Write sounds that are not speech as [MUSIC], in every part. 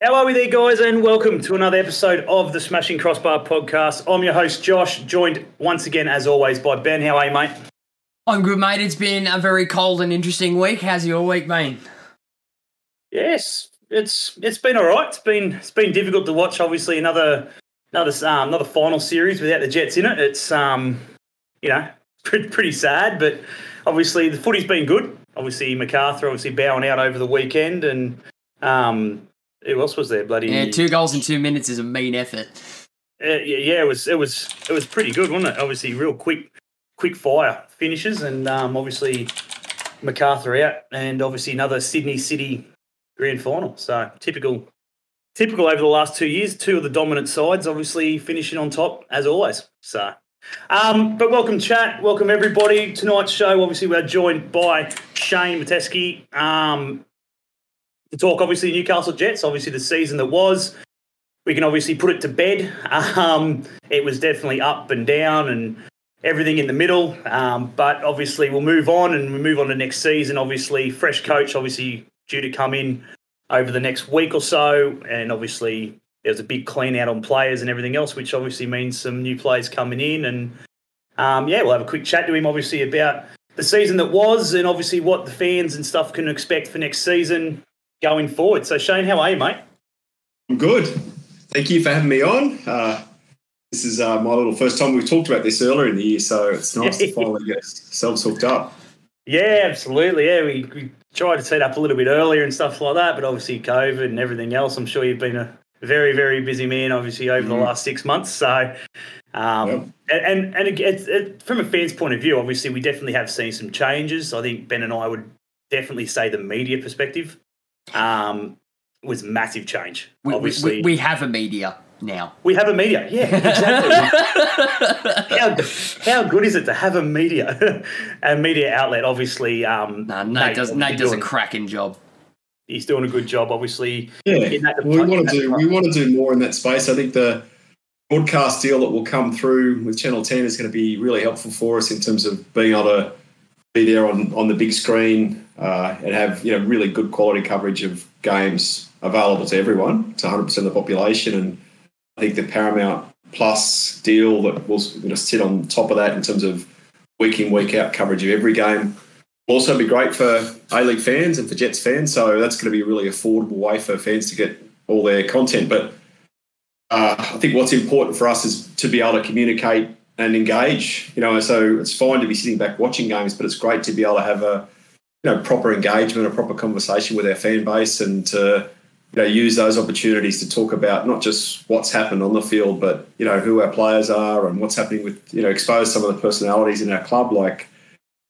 How are we there, guys? And welcome to another episode of the Smashing Crossbar podcast. I'm your host, Josh, joined once again, as always, by Ben. How are you, mate? I'm good, mate. It's been a very cold and interesting week. How's your week been? Yes, it's it's been all right. It's been it's been difficult to watch. Obviously, another another um, another final series without the Jets in it. It's um, you know, [LAUGHS] pretty, pretty sad. But obviously, the footy's been good. Obviously, Macarthur obviously bowing out over the weekend, and um, who else was there? Bloody Yeah, two goals in two minutes is a mean effort. Uh, yeah, yeah, it was it was it was pretty good, wasn't it? Obviously, real quick quick fire finishes, and um, obviously Macarthur out, and obviously another Sydney City grand final. So typical, typical over the last two years. Two of the dominant sides, obviously finishing on top as always. So. Um, but welcome, chat. Welcome, everybody. Tonight's show, obviously, we're joined by Shane Mattiske um, to talk, obviously, Newcastle Jets, obviously, the season that was. We can obviously put it to bed. [LAUGHS] Um, it was definitely up and down and everything in the middle. Um, but obviously, we'll move on and we move on to next season. Obviously, fresh coach, obviously, due to come in over the next week or so. And obviously, there's a big clean out on players and everything else, which obviously means some new players coming in. And um, yeah, we'll have a quick chat to him, obviously, about the season that was and obviously what the fans and stuff can expect for next season going forward. So, Shane, how are you, mate? I'm good. Thank you for having me on. Uh, this is uh, my little first time. We've talked about this earlier in the year, so it's nice to [LAUGHS] finally get ourselves hooked up. Yeah, absolutely. Yeah, we, we tried to set up a little bit earlier and stuff like that, but obviously COVID and everything else. I'm sure you've been a very, very busy man, obviously, over mm. the last six months. So, um, yep. and and it, it, it, from a fan's point of view, obviously, we definitely have seen some changes. I think Ben and I would definitely say the media perspective um, was massive change. We, obviously, we, we have a media now. We have a media, yeah, [LAUGHS] exactly. how, how good is it to have a media, [LAUGHS] a media outlet? Obviously, um, nah, Nate, Nate does Nate does a cracking job. He's doing a good job, obviously. Yeah, we want to do we want to do more in that space. I think the broadcast deal that will come through with Channel Ten is going to be really helpful for us in terms of being able to be there on on the big screen uh, and have you know really good quality coverage of games available to everyone, to 100% of the population and I think the Paramount Plus deal that will you know, sit on top of that in terms of week in, week out coverage of every game will also be great for A League fans and for Jets fans. So that's going to be a really affordable way for fans to get all their content. But uh, I think what's important for us is to be able to communicate and engage. You know, so it's fine to be sitting back watching games, but it's great to be able to have a you know proper engagement, a proper conversation with our fan base, and to you know, use those opportunities to talk about not just what's happened on the field, but you know who our players are and what's happening with you know expose some of the personalities in our club. Like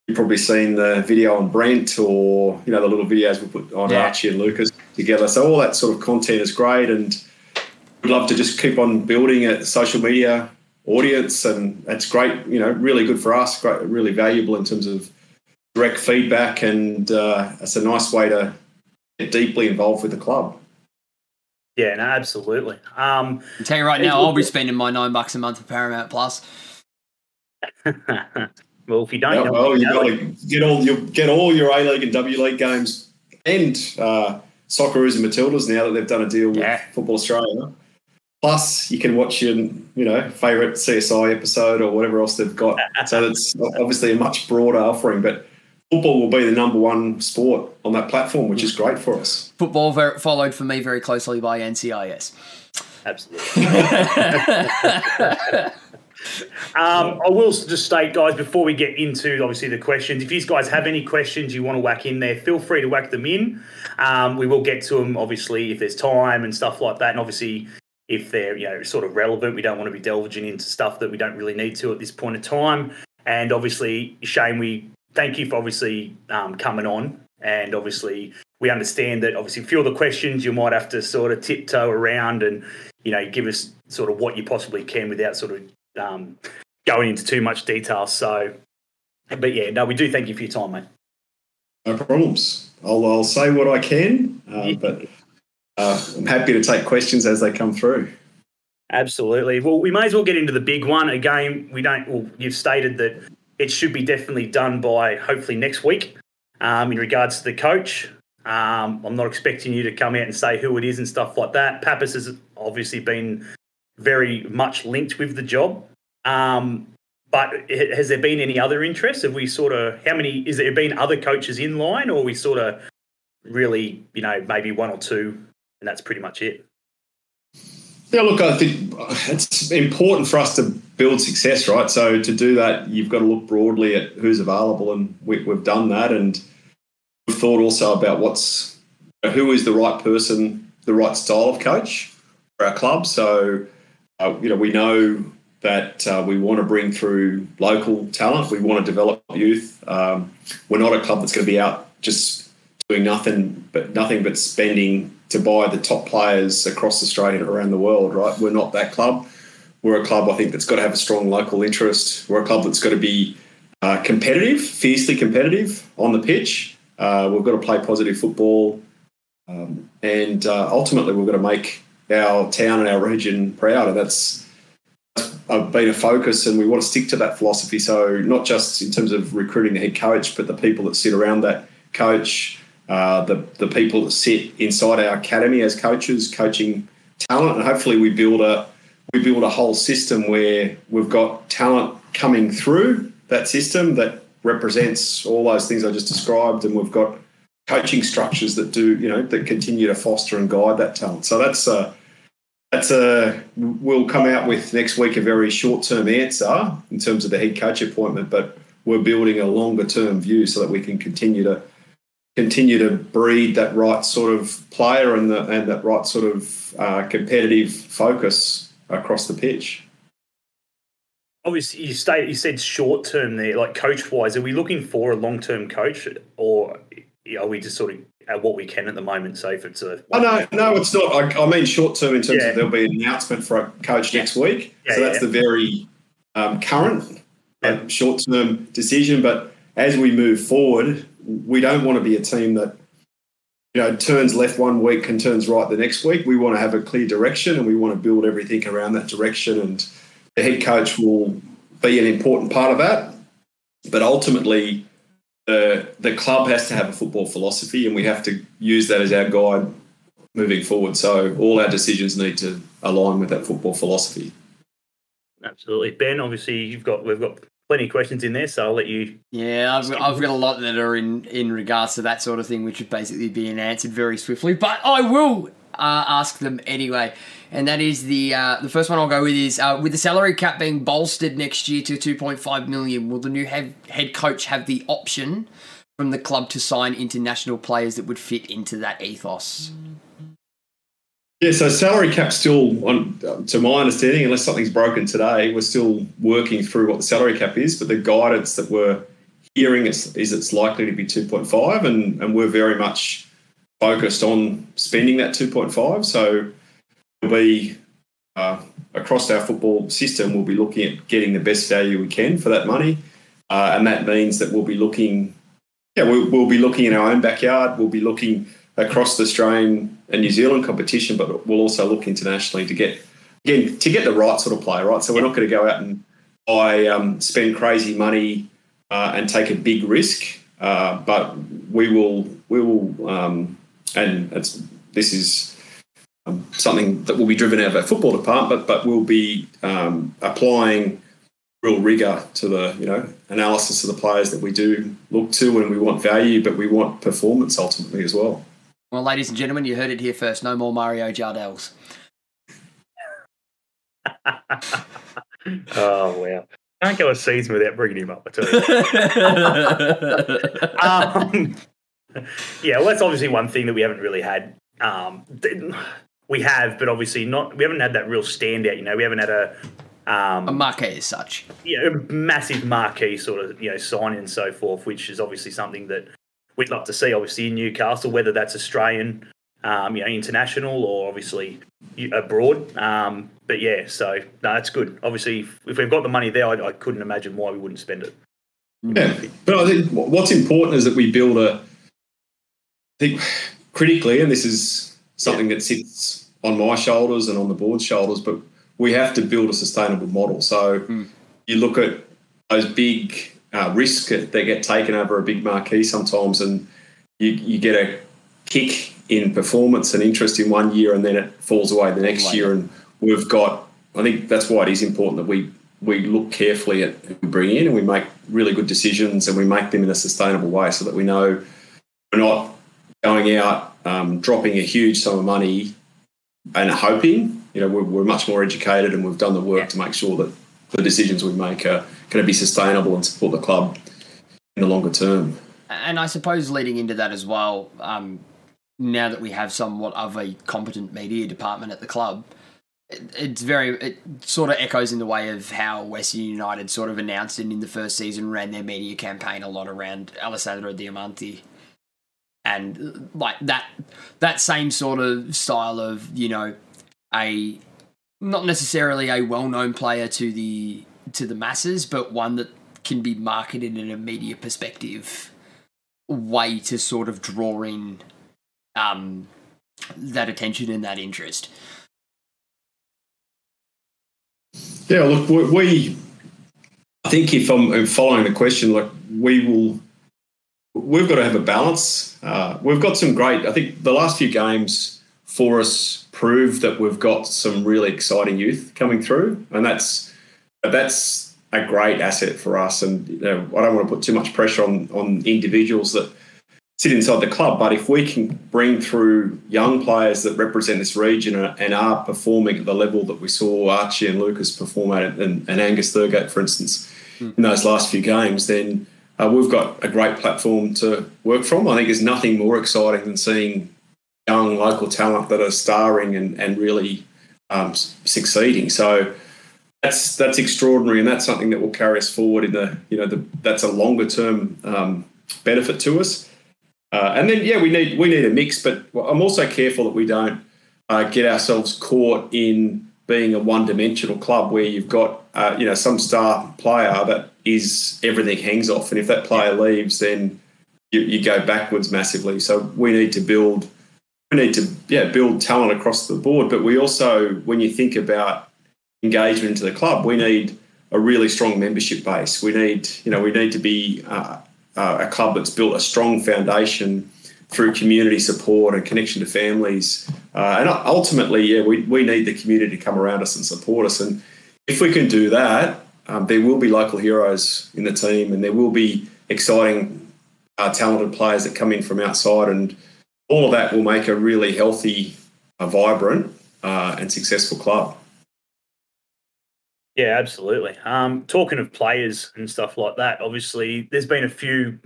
you've probably seen the video on Brent or you know the little videos we put on yeah. Archie and Lucas together. So all that sort of content is great, and we'd love to just keep on building a social media audience, and it's great. You know, really good for us. Great, really valuable in terms of direct feedback, and uh, it's a nice way to get deeply involved with the club. Yeah, no, absolutely. Um, I'll tell you right now, I'll be spending my nine bucks a month for Paramount Plus. [LAUGHS] well, if you don't, yeah, well, you got to get all your get all your A League and W League games and uh, Socceroos and Matildas now that they've done a deal with yeah. Football Australia. Plus, you can watch your you know favorite CSI episode or whatever else they've got. so it's [LAUGHS] obviously a much broader offering, but football will be the number one sport on that platform, which is great for us. Football ver- followed for me very closely by NCIS. Absolutely. [LAUGHS] um, I will just state, guys, before we get into obviously the questions, if you guys have any questions you want to whack in there, feel free to whack them in. Um, we will get to them, obviously, if there's time and stuff like that. And obviously, if they're you know sort of relevant, we don't want to be delving into stuff that we don't really need to at this point in time. And obviously, Shane, we thank you for obviously um, coming on. And obviously, we understand that obviously, a few of the questions you might have to sort of tiptoe around and, you know, give us sort of what you possibly can without sort of um, going into too much detail. So, but yeah, no, we do thank you for your time, mate. No problems. I'll, I'll say what I can, uh, yeah. but uh, I'm happy to take questions as they come through. Absolutely. Well, we may as well get into the big one. Again, we don't, well, you've stated that it should be definitely done by hopefully next week um, in regards to the coach. Um, I'm not expecting you to come out and say who it is and stuff like that. Papas has obviously been very much linked with the job. Um, but has there been any other interest? Have we sort of how many? Is there been other coaches in line, or we sort of really, you know, maybe one or two, and that's pretty much it? Yeah, look, I think it's important for us to build success, right? So to do that, you've got to look broadly at who's available, and we, have done that, and we've thought also about what's who is the right person, the right style of coach for our club. So, uh, you know, we know that uh, we want to bring through local talent. We want to develop youth. Um, we're not a club that's going to be out just doing nothing but nothing but spending to buy the top players across Australia and around the world, right? We're not that club. We're a club, I think, that's got to have a strong local interest. We're a club that's got to be uh, competitive, fiercely competitive on the pitch. Uh, we've got to play positive football. Um, and uh, ultimately, we've got to make our town and our region proud. And that's, that's been a focus, and we want to stick to that philosophy. So, not just in terms of recruiting the head coach, but the people that sit around that coach, uh, the the people that sit inside our academy as coaches, coaching talent, and hopefully we build a we build a whole system where we've got talent coming through that system that represents all those things I just described, and we've got coaching structures that do you know that continue to foster and guide that talent. So that's a that's a we'll come out with next week a very short term answer in terms of the head coach appointment, but we're building a longer term view so that we can continue to continue to breed that right sort of player and the, and that right sort of uh, competitive focus across the pitch. Obviously, you stated you said short term there, like coach wise. Are we looking for a long term coach, or are we just sort of at what we can at the moment? So if it's a oh, no, no, it's not. I, I mean short term in terms yeah. of there'll be an announcement for a coach next week. Yeah, so that's the very um, current uh, short term decision. But as we move forward, we don't want to be a team that you know turns left one week and turns right the next week. We want to have a clear direction, and we want to build everything around that direction. And the head coach will be an important part of that. But ultimately, the the club has to have a football philosophy, and we have to use that as our guide moving forward. So all our decisions need to align with that football philosophy. Absolutely, Ben. Obviously, you've got we've got plenty of questions in there, so I'll let you. Yeah, I've, I've got a lot that are in, in regards to that sort of thing, which would basically be answered very swiftly, but I will uh, ask them anyway. And that is the uh, the first one I'll go with is uh, with the salary cap being bolstered next year to 2.5 million. Will the new head head coach have the option from the club to sign international players that would fit into that ethos? Yeah, so salary cap still, on, to my understanding, unless something's broken today, we're still working through what the salary cap is. But the guidance that we're hearing is, is it's likely to be 2.5, and, and we're very much focused on spending that 2.5. So we'll be uh, across our football system, we'll be looking at getting the best value we can for that money, uh, and that means that we'll be looking, yeah, we'll, we'll be looking in our own backyard. We'll be looking across the Australian and New Zealand competition, but we'll also look internationally to get again to get the right sort of player, right? So we're not going to go out and buy um, spend crazy money uh, and take a big risk, uh, but we will we will um, and this is um, something that will be driven out of our football department, but but we'll be um, applying real rigor to the you know analysis of the players that we do look to, and we want value, but we want performance ultimately as well. Well, ladies and gentlemen, you heard it here first. No more Mario Jardels. [LAUGHS] oh wow! Can't go a season without bringing him up. I tell [LAUGHS] um, [LAUGHS] yeah, well, that's obviously one thing that we haven't really had. Um, we have, but obviously not. We haven't had that real standout. You know, we haven't had a um, a marquee as such. Yeah, a massive marquee sort of you know signing and so forth, which is obviously something that we'd love to see, obviously, in Newcastle, whether that's Australian, um, you know, international or obviously abroad. Um, but yeah, so no, that's good. Obviously, if, if we've got the money there, I, I, couldn't imagine why we wouldn't spend it. Yeah, but I think what's important is that we build a. I think critically, and this is something yeah. that sits on my shoulders and on the board's shoulders, but we have to build a sustainable model. So mm. you look at those big uh, risk that get taken over a big marquee sometimes, and you, you get a kick in performance and interest in one year, and then it falls away the next year. And we've got, I think that's why it is important that we we look carefully at who we bring in and we make really good decisions and we make them in a sustainable way so that we know we're not going out um, dropping a huge sum of money and hoping. You know, we're, we're, much more educated and we've done the work to make sure that the decisions we make are going to be sustainable and support the club in the longer term. And I suppose leading into that as well, um, now that we have somewhat of a competent media department at the club, it's very it sort of echoes in the way of how Western United sort of announced it in the first season, ran their media campaign a lot around Alessandro Diamanti, and like that that same sort of style of you know a not necessarily a well known player to the to the masses, but one that can be marketed in a media perspective way to sort of draw in um, that attention and that interest. Yeah, look, we. I think if I'm following the question, like we will, we've got to have a balance. Uh, we've got some great. I think the last few games for us prove that we've got some really exciting youth coming through, and that's that's a great asset for us. And you know, I don't want to put too much pressure on on individuals that sit inside the club. But if we can bring through young players that represent this region and are performing at the level that we saw Archie and Lucas perform at, and, and Angus Thurgate, for instance, mm. in those last few games, then uh, we've got a great platform to work from. I think there's nothing more exciting than seeing young local talent that are starring and, and really um, succeeding. So that's that's extraordinary, and that's something that will carry us forward in the you know the, that's a longer term um, benefit to us. Uh, and then yeah, we need we need a mix, but I'm also careful that we don't uh, get ourselves caught in being a one-dimensional club where you've got uh, you know some star player that is everything hangs off, and if that player leaves, then you, you go backwards massively. So we need to build we need to yeah build talent across the board, but we also when you think about engagement into the club, we need a really strong membership base. We need you know we need to be uh, uh, a club that's built a strong foundation through community support and connection to families. Uh, and ultimately, yeah, we, we need the community to come around us and support us. And if we can do that, um, there will be local heroes in the team and there will be exciting, uh, talented players that come in from outside. And all of that will make a really healthy, a vibrant, uh, and successful club. Yeah, absolutely. Um, talking of players and stuff like that, obviously, there's been a few.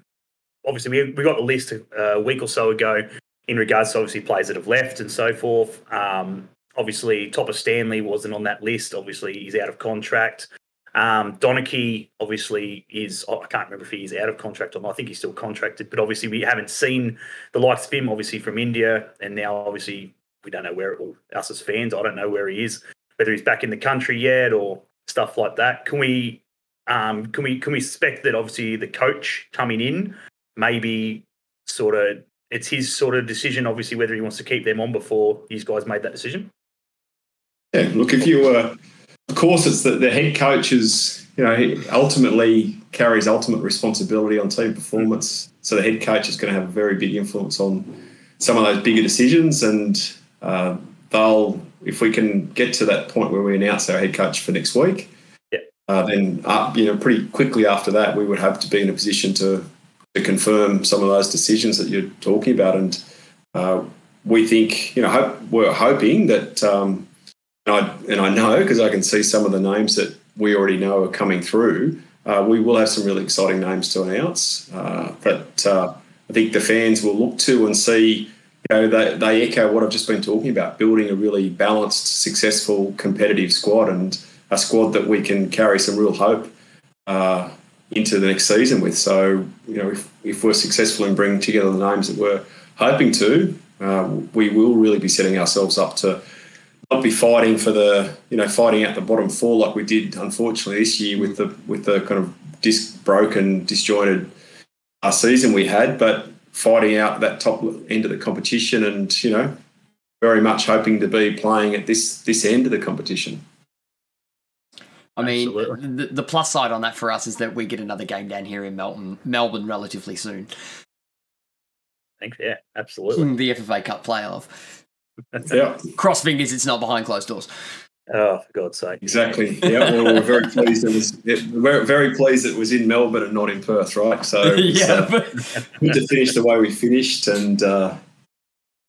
Obviously, we, we got the list a week or so ago in regards to obviously players that have left and so forth. Um, obviously, Topor-Stanley wasn't on that list. Obviously, he's out of contract. Um, Donachie obviously is, I can't remember if he's out of contract or not. I think he's still contracted, but obviously we haven't seen the likes of him, obviously from India. And now, obviously, we don't know where, well, us as fans, I don't know where he is, whether he's back in the country yet or stuff like that. Can we um, can we can we expect that obviously the coach coming in maybe sort of it's his sort of decision obviously whether he wants to keep them on before these guys made that decision. Yeah, look if you uh, of course it's the, the head coach is you know ultimately carries ultimate responsibility on team performance. So the head coach is going to have a very big influence on some of those bigger decisions and uh, they'll if we can get to that point where we announce our head coach for next week, yeah. uh, then uh, you know pretty quickly after that we would have to be in a position to to confirm some of those decisions that you're talking about, and uh, we think you know hope, we're hoping that um, I and I know because I can see some of the names that we already know are coming through. Uh, we will have some really exciting names to announce uh, that uh, I think the fans will look to and see you know, they, they echo what I've just been talking about, building a really balanced, successful, competitive squad and a squad that we can carry some real hope uh, into the next season with. So, you know, if, if we're successful in bringing together the names that we're hoping to, uh, we will really be setting ourselves up to not be fighting for the, you know, fighting out the bottom four like we did, unfortunately, this year with the with the kind of disc broken, disjointed uh, season we had, but fighting out that top end of the competition and, you know, very much hoping to be playing at this this end of the competition. I mean, the, the, plus side on that for us is that we get another game down here in Melbourne, Melbourne relatively soon. Thanks. Yeah, absolutely. the FFA Cup playoff. Yeah, Cross fingers, it's not behind closed doors. Oh, for God's sake. exactly. Yeah, well, we're very [LAUGHS] pleased. It was it, we're very pleased it was in Melbourne and not in Perth, right? So [LAUGHS] yeah, uh, but good to finish the way we finished, and uh,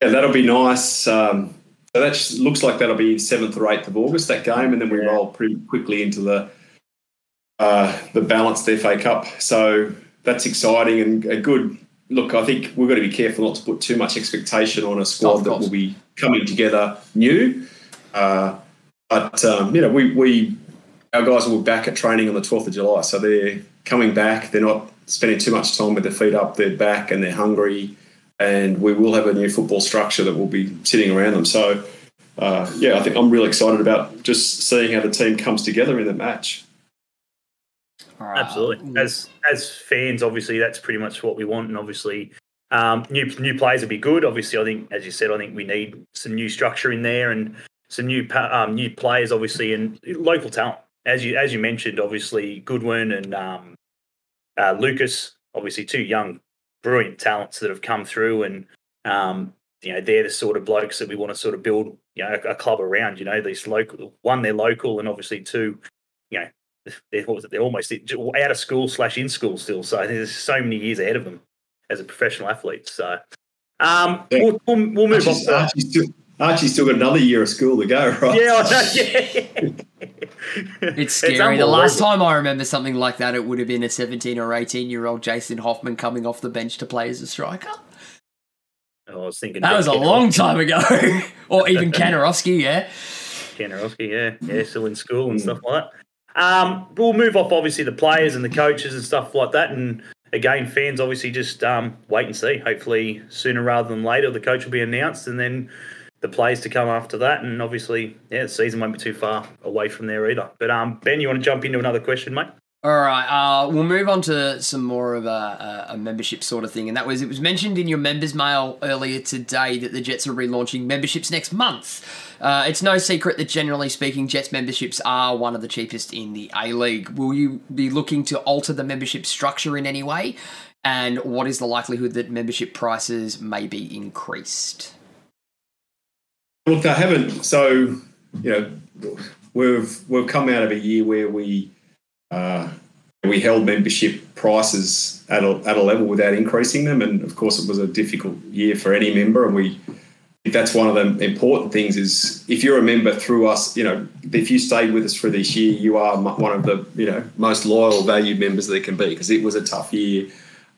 yeah, that'll be nice. Um, so that looks like that'll be seventh or eighth of August that game, and then we Yeah. roll pretty quickly into the uh, the balanced FA Cup. So that's exciting and a good look. I think we've got to be careful not to put too much expectation on a squad that will be coming together new. Uh, but um, you know, we we our guys will be back at training on the 12th of July. So they're coming back. They're not spending too much time with their feet up. They're back and they're hungry. And we will have a new football structure that will be sitting around them. So, uh, yeah, I think I'm really excited about just seeing how the team comes together in the match. Right. Absolutely. As as fans, obviously, that's pretty much what we want, and obviously, um, new new players would be good. Obviously, I think, as you said, I think we need some new structure in there and some new um, new players, obviously, and local talent. As you as you mentioned, obviously, Goodwin and um, uh, Lucas, obviously, two young, brilliant talents that have come through, and um, you know, they're the sort of blokes that we want to sort of build, you know, a, a club around. You know, these local one, they're local, and obviously, two, they're, what was it, they're almost out of school slash in school still. So there's so many years ahead of them as a professional athlete. So um, Yeah. we'll, we'll, we'll move Archie's, on. Archie's, still, Archie's still got another year of school to go, right? Yeah, I know, [LAUGHS] yeah. It's scary. the last time I remember something like that, it would have been a 17 or 18 year old Jason Hoffman coming off the bench to play as a striker. I was thinking That was a long time ago. [LAUGHS] or even [LAUGHS] Kantarovski, yeah. Kantarovski, yeah, yeah, still in school and stuff like that. Um, we'll move off obviously the players and the coaches and stuff like that, and again, fans obviously just um, wait and see. Hopefully, sooner rather than later, the coach will be announced, and then the players to come after that. And obviously, yeah, the season won't be too far away from there either. But um, Ben, you want to jump into another question, mate? All right, uh, we'll move on to some more of a, a, membership sort of thing, and that was it was mentioned in your members' mail earlier today that the Jets are relaunching memberships next month. Uh, it's no secret that generally speaking, Jets memberships are one of the cheapest in the A League. Will you be looking to alter the membership structure in any way? And what is the likelihood that membership prices may be increased? Look, they haven't. So, you know, we've we've come out of a year where we uh, we held membership prices at a, at a level without increasing them, and of course, it was a difficult year for any member. And we that's one of the important things is if you're a member through us, you know, if you stayed with us for this year, you are one of the you know most loyal, valued members there can be because it was a tough year.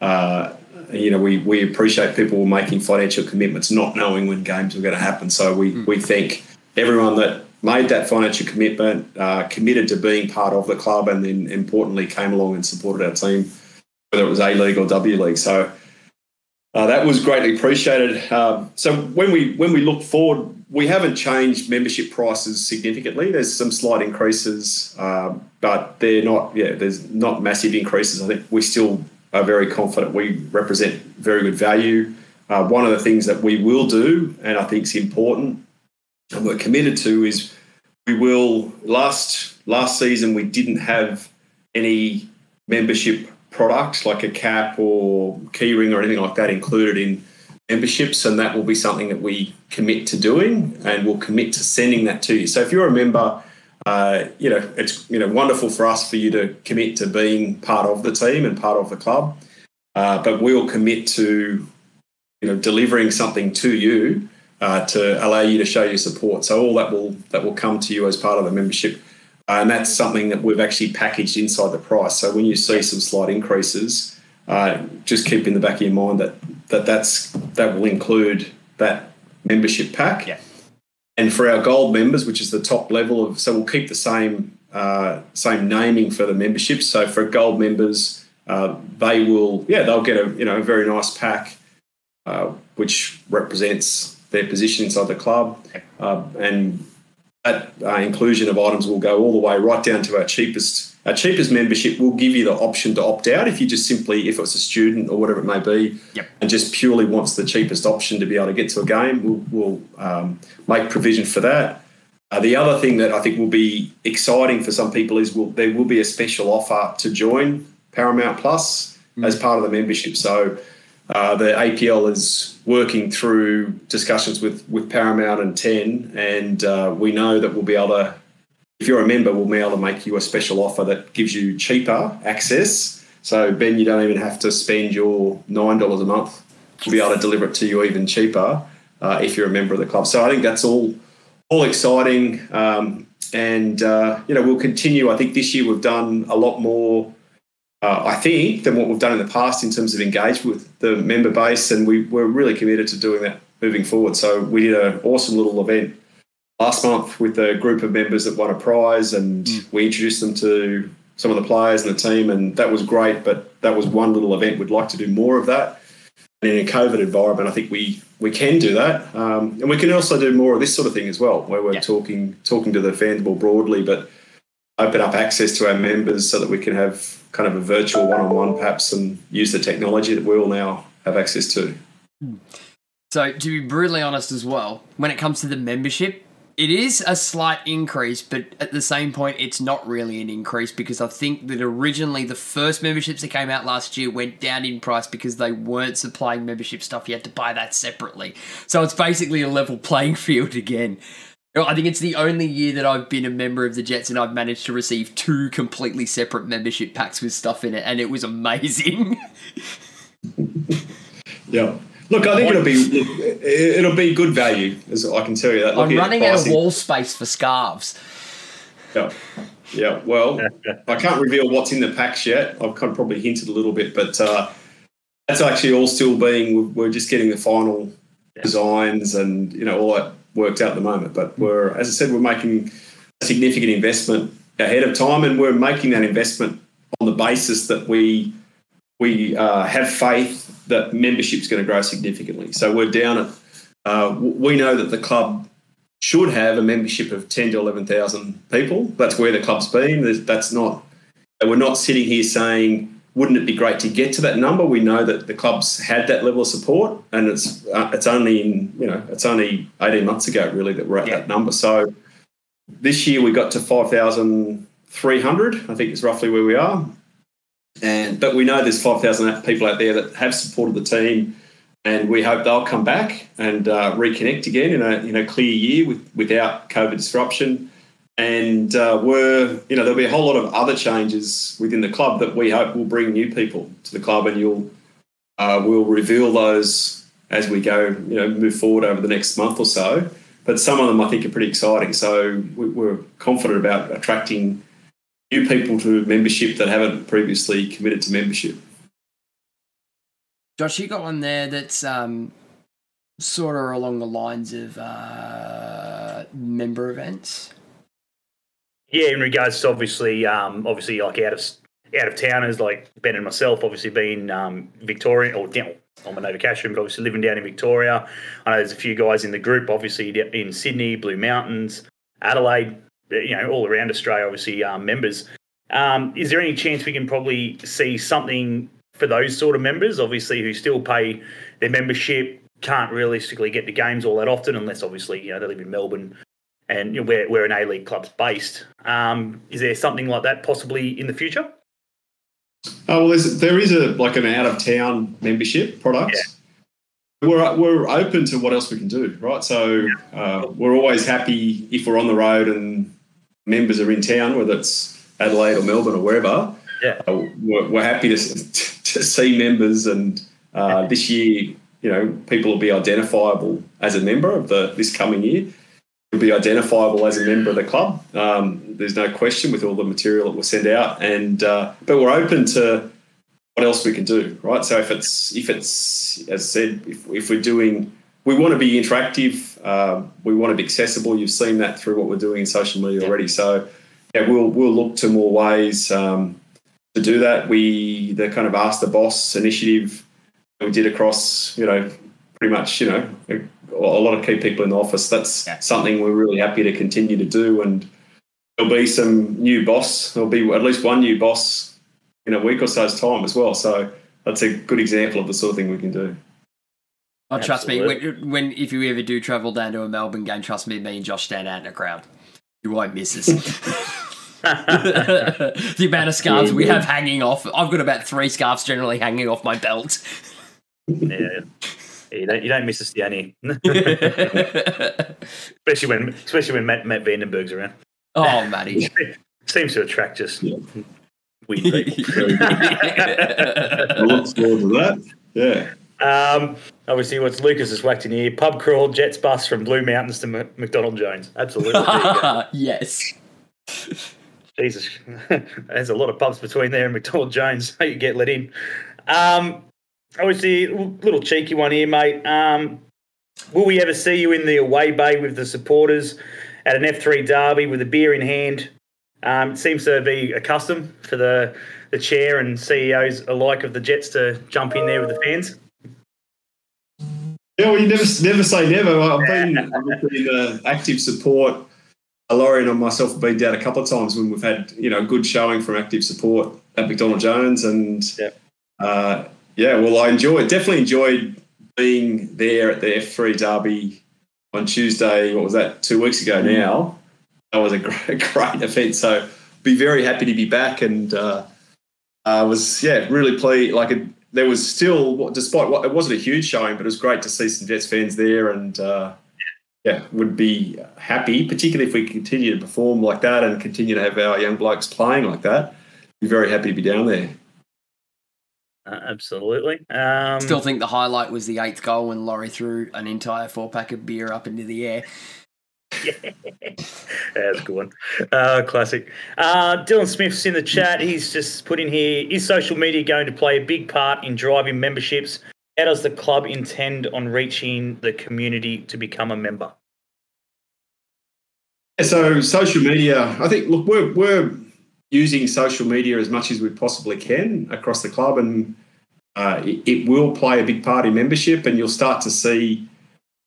Uh, you know, we, we appreciate people making financial commitments, not knowing when games were going to happen. So we, we thank everyone that made that financial commitment, uh, committed to being part of the club, and then importantly came along and supported our team, whether it was A League or W League. So uh, that was greatly appreciated. Um, so when we when we look forward, we haven't changed membership prices significantly. There's some slight increases, um, but they're not. Yeah, there's not massive increases. I think we still are very confident we represent very good value. Uh, one of the things that we will do, and I think is important, and we're committed to, is we will. Last last season we didn't have any membership product like a cap or keyring or anything like that included in memberships, and that will be something that we commit to doing, and we'll commit to sending that to you. So if you're a member, uh, you know it's you know wonderful for us for you to commit to being part of the team and part of the club, uh, but we'll commit to you know delivering something to you uh, to allow you to show your support. So all that will that will come to you as part of the membership. Uh, and that's something that we've actually packaged inside the price. So when you see some slight increases, uh, just keep in the back of your mind that, that that's that will include that membership pack. Yeah. And for our gold members, which is the top level of, so we'll keep the same uh, same naming for the membership. So for gold members, uh, they will, yeah, they'll get a you know a very nice pack, uh, which represents their position inside the club, uh, and that uh, inclusion of items will go all the way right down to our cheapest. Our cheapest membership will give you the option to opt out if you just simply, if it's a student or whatever it may be, Yep. and just purely wants the cheapest option to be able to get to a game. We'll, we'll um, make provision for that. Uh, the other thing that I think will be exciting for some people is we'll, there will be a special offer to join Paramount Plus as part of the membership. So uh, the APL is working through discussions with, with Paramount and 10, and uh, we know that we'll be able to, if you're a member, we'll be able to make you a special offer that gives you cheaper access. So, Ben, you don't even have to spend your $9 a month. We'll be able to deliver it to you even cheaper uh, if you're a member of the club. So, I think that's all, all exciting. Um, and, uh, you know, we'll continue. I think this year we've done a lot more uh, I think, than what we've done in the past in terms of engagement with the member base. And we, we're really committed to doing that moving forward. So we did an awesome little event last month with a group of members that won a prize, and mm. we introduced them to some of the players and the team, and that was great. But that was one little event. We'd like to do more of that. And in a COVID environment, I think we we can do that, um, and we can also do more of this sort of thing as well, where we're yeah. talking talking to the fans more broadly, but open up access to our members so that we can have kind of a virtual one-on-one perhaps and use the technology that we all now have access to. Hmm. So to be brutally honest as well, when it comes to the membership, it is a slight increase, but at the same point, it's not really an increase because I think that originally the first memberships that came out last year went down in price because they weren't supplying membership stuff. You had to buy that separately. So it's basically a level playing [LAUGHS] field again. I think it's the only year that I've been a member of the Jets and I've managed to receive two completely separate membership packs with stuff in it, and it was amazing. [LAUGHS] yeah. Look, I think it'll be it'll be good value, as I can tell you that. I'm running out of wall space for scarves. Yeah, yeah. Well, I can't reveal what's in the packs yet. I've kind of probably hinted a little bit, but uh, that's actually all still being. We're just getting the final designs and you know all that worked out at the moment. But we're, as I said, we're making a significant investment ahead of time, and we're making that investment on the basis that we we uh, have faith that membership is going to grow significantly. So we're down at uh, we know that the club should have a membership of ten to eleven thousand people. That's where the club's been. That's not. We're not sitting here saying wouldn't it be great to get to that number? We know that the clubs had that level of support, and it's uh, it's only in you know it's only eighteen months ago really that we're at yeah. that number. So this year we got to five thousand three hundred. I think is roughly where we are, and but we know there's five thousand people out there that have supported the team, and we hope they'll come back and uh, reconnect again in a in a clear year with without COVID disruption and uh, we're you know there'll be a whole lot of other changes within the club that we hope will bring new people to the club, and you'll uh, we'll reveal those as we go you know move forward over the next month or so. But some of them I think are pretty exciting, so we're confident about attracting new people to membership that haven't previously committed to membership. Josh, you got one there that's um, sort of along the lines of uh, member events. Yeah, in regards to obviously, um, obviously like out of out of towners like Ben and myself, obviously being um, Victorian or down. I'm a Novocastrian, but obviously living down in Victoria. I know there's a few guys in the group, obviously in Sydney, Blue Mountains, Adelaide, you know, all around Australia, obviously um, members. Um, is there any chance we can probably see something for those sort of members, obviously, who still pay their membership, can't realistically get to games all that often, unless obviously you know they live in Melbourne and you know, where, where an A League club's based. Um, is there something like that possibly in the future? Oh well, there's, there is a like an out of town membership product. Yeah. We're we're open to what else we can do, right? So uh, we're always happy if we're on the road and members are in town, whether it's Adelaide or Melbourne or wherever. Yeah, uh, we're, we're, happy to [LAUGHS] to see members, and uh, this year, you know, people will be identifiable as a member of the this coming year be identifiable as a member of the club. Um, there's no question with all the material that we'll send out, and uh, but we're open to what else we can do, right? So if it's if it's as I said, if, if we're doing, we want to be interactive, uh, we want to be accessible. You've seen that through what we're doing in social media already. So yeah, we'll we'll look to more ways um, to do that. We the kind of ask the boss initiative we did across, you know, pretty much, you know, a lot of key people in the office. That's yeah. something we're really happy to continue to do. And there'll be some new boss. There'll be at least one new boss in a week or so's time as well. So that's a good example of the sort of thing we can do. Oh, trust me, when, when if you ever do travel down to a Melbourne game, trust me, me and Josh stand out in a crowd. You won't miss us. [LAUGHS] [LAUGHS] the amount of scarves we have hanging off. I've got about three scarves generally hanging off my belt. Yeah. You don't, you don't miss us down here, especially when especially when Matt, Matt Vandenberg's around. oh, Matty. [LAUGHS] Seems to attract just Yeah. weird people. [LAUGHS] I look forward to that. Yeah. Um, obviously, what's Lucas is whacked in here? Pub crawl, Jets bus from Blue Mountains to M- McDonald Jones. Absolutely. There you go. [LAUGHS] yes. Jesus, there's a lot of pubs between there and McDonald Jones. How you get let in? Um, obviously, a little cheeky one here, mate. Um, will we ever see you in the away bay with the supporters at an F3 derby with a beer in hand? Um, it seems to be a custom for the the chair and CEOs alike of the Jets to jump in there with the fans. Yeah, well, you never never say never. I've been in uh, active support. Lawrie and myself have been down a couple of times when we've had you know good showing from active support at McDonald Jones, and Yep. uh, yeah, well, I enjoyed definitely enjoyed being there at the F3 Derby on Tuesday. What was that? Two weeks ago now. That was a [LAUGHS] great, great event. So be very happy to be back, and uh, I was yeah really pleased. Like it, there was still, despite what it wasn't a huge showing, but it was great to see some Jets fans there, and uh, yeah, would be happy, particularly if we continue to perform like that and continue to have our young blokes playing like that. Be very happy to be down there. Uh, absolutely. Um, Still think the highlight was the eighth goal when Lawrie threw an entire four pack of beer up into the air. [LAUGHS] That's a good one. Uh, classic. Uh, Dylan Smith's in the chat. He's just put in here Is social media going to play a big part in driving memberships? How does the club intend on reaching the community to become a member? So social media, I think. Look, we're we're using social media as much as we possibly can across the club, and uh, it, it will play a big part in membership. And you'll start to see,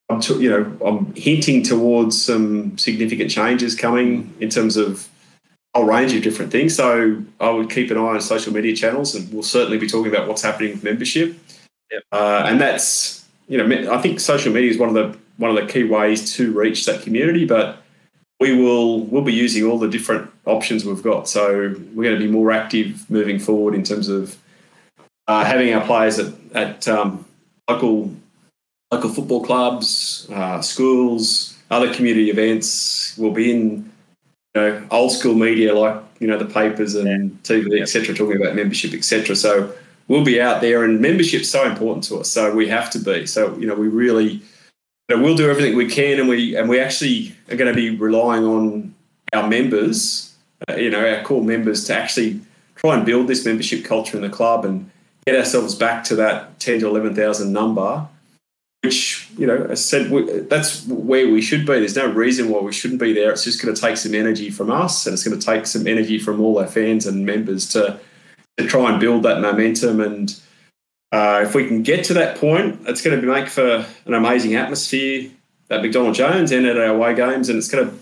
I'm t- you know, I'm hinting towards some significant changes coming in terms of a range of different things. So I would keep an eye on social media channels, and we'll certainly be talking about what's happening with membership. Yep. Uh, and that's you know, I think social media is one of the one of the key ways to reach that community, but we will we'll be using all the different options we've got. So we're going to be more active moving forward in terms of uh, having our players at, at um, local local football clubs, uh, schools, other community events. We'll be in you know old school media like you know the papers and TV etc. Talking about membership etc. So we'll be out there, and membership's so important to us. So we have to be. So you know we really we'll do everything we can, and we and we actually are going to be relying on our members, uh, you know, our core members, to actually try and build this membership culture in the club and get ourselves back to that ten to eleven thousand number. Which you know, I said, we, that's where we should be. There's no reason why we shouldn't be there. It's just going to take some energy from us, and it's going to take some energy from all our fans and members to to try and build that momentum and uh, if we can get to that point, it's going to make for an amazing atmosphere at McDonald Jones and at our away games, and it's going to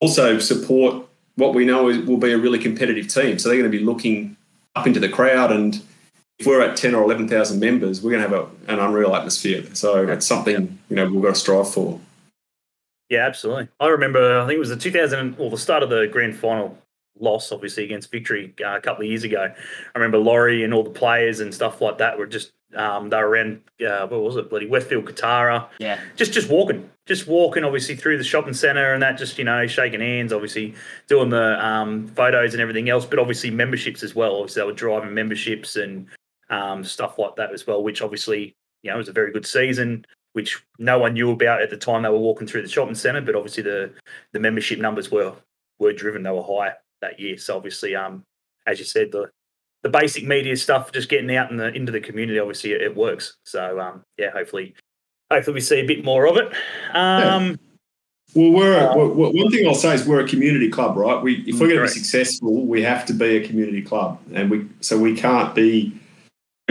also support what we know will be a really competitive team. So they're going to be looking up into the crowd, and if we're at ten or eleven thousand members, we're going to have a, an unreal atmosphere. So it's something you know we've got to strive for. Yeah, absolutely. I remember, I think it was the 2000, or the start of the grand final loss, obviously, against Victory uh, a couple of years ago. I remember Lawrie and all the players and stuff like that were just, um, they were around, uh, what was it, bloody Westfield, Kotara, Yeah. just just walking, just walking, obviously through the shopping centre and that, just you know, shaking hands, obviously doing the um, photos and everything else, but obviously memberships as well. Obviously, they were driving memberships and um, stuff like that as well, which obviously you know it was a very good season, which no one knew about at the time they were walking through the shopping centre, but obviously the the membership numbers were were driven, they were high that year. So obviously, um, as you said, the the basic media stuff, just getting out in the into the community, obviously it, it works. So um, yeah, hopefully, hopefully we see a bit more of it. Um, Well, we're, a, we're one thing I'll say is we're a community club, right? We if we're going to be successful, we have to be a community club, and we so we can't be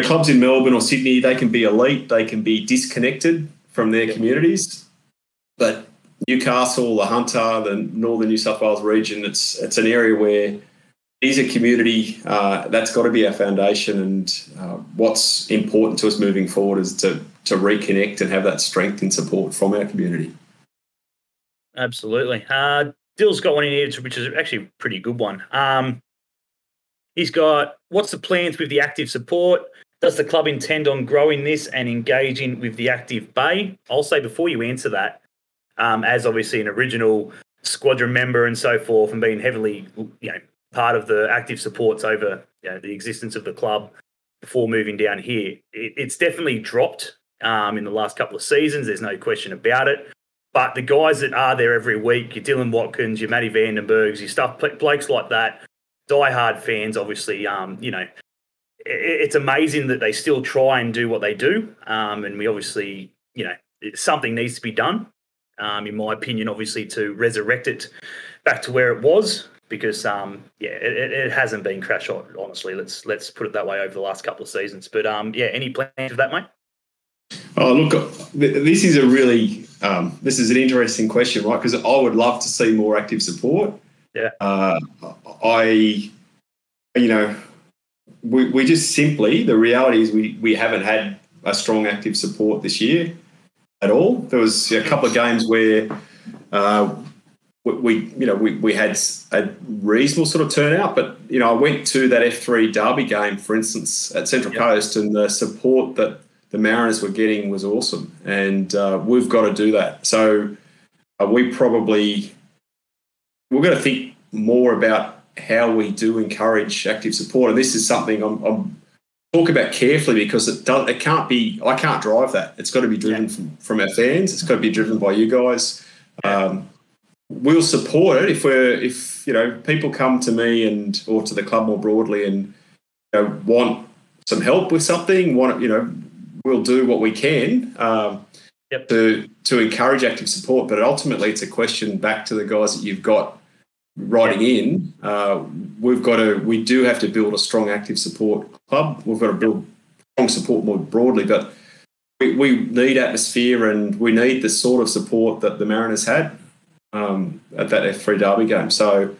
clubs in Melbourne or Sydney. They can be elite, they can be disconnected from their communities, but Newcastle, the Hunter, the Northern New South Wales region, it's it's an area where these are community. Uh, that's got to be our foundation, and uh, what's important to us moving forward is to to reconnect and have that strength and support from our community. Absolutely. Uh, Dill's got one in here, which is actually a pretty good one. Um, he's got what's the plans with the active support? Does the club intend on growing this and engaging with the active bay? I'll say before you answer that, um, as obviously an original squadron member and so forth, and being heavily, you know, part of the active supports over you know, the existence of the club before moving down here, it, it's definitely dropped um, in the last couple of seasons. There's no question about it. But the guys that are there every week, your Dylan Watkins, your Matty Vandenbergs, your stuff, blokes like that, die-hard fans, obviously, um, you know, it's amazing that they still try and do what they do. Um, and we obviously, you know, something needs to be done, um, in my opinion, obviously, to resurrect it back to where it was. Because um, yeah, it, it hasn't been crash hot, honestly. Let's let's put it that way over the last couple of seasons. But um, yeah, any plans for that, mate? Oh, look, this is a really um, this is an interesting question, right? Because I would love to see more active support. Yeah. Uh, I, you know, we, we just simply the reality is we we haven't had a strong active support this year at all. There was a couple of games where uh, we, we, you know we, we had a reasonable sort of turnout, but you know I went to that F three Derby game, for instance, at Central yep. Coast, and the support that the Mariners were getting was awesome, and uh, we've got to do that. So uh, we probably we're going to think more about how we do encourage active support, and this is something I'm, I'm talk about carefully because it does it can't be I can't drive that. It's got to be driven yeah. from, from our fans. It's got to be driven by you guys. Um, we'll support it if we're if you know people come to me and or to the club more broadly and you know, want some help with something. Want you know we'll do what we can um, yep. to to encourage active support. But ultimately, it's a question back to the guys that you've got writing yep. in. Uh, we've got to we do have to build a strong active support club. We've got to build strong support more broadly, but. We, we need atmosphere and we need the sort of support that the Mariners had um, at that F3 Derby game. So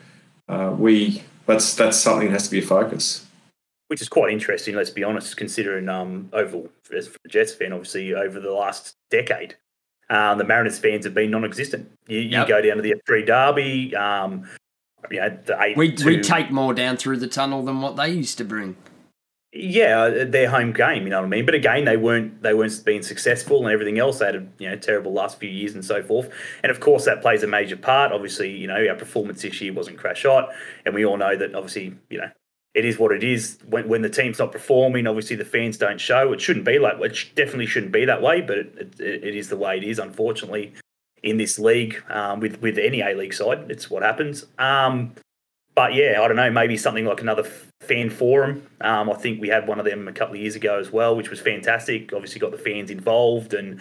uh, we that's that's something that has to be a focus which is quite interesting. Let's be honest, considering um, over as a Jets fan, obviously over the last decade, um, the Mariners fans have been non-existent. You, you yep. go down to the F3 Derby, um, you know, the eight. We we take more down through the tunnel than what they used to bring. Yeah, uh, their home game, you know what I mean. But again, they weren't they weren't being successful and everything else. They had a you know terrible last few years and so forth. And of course, that plays a major part. Obviously, you know our performance this year wasn't crash hot, and we all know that obviously you know it is what it is. When, when the team's not performing, obviously the fans don't show. It shouldn't be like it definitely shouldn't be that way, but it, it, it is the way it is. Unfortunately, in this league, um, with with any A League side, it's what happens. Um, but yeah, I don't know. Maybe something like another fan forum. Um, I think we had one of them a couple of years ago as well, which was fantastic. Obviously, got the fans involved and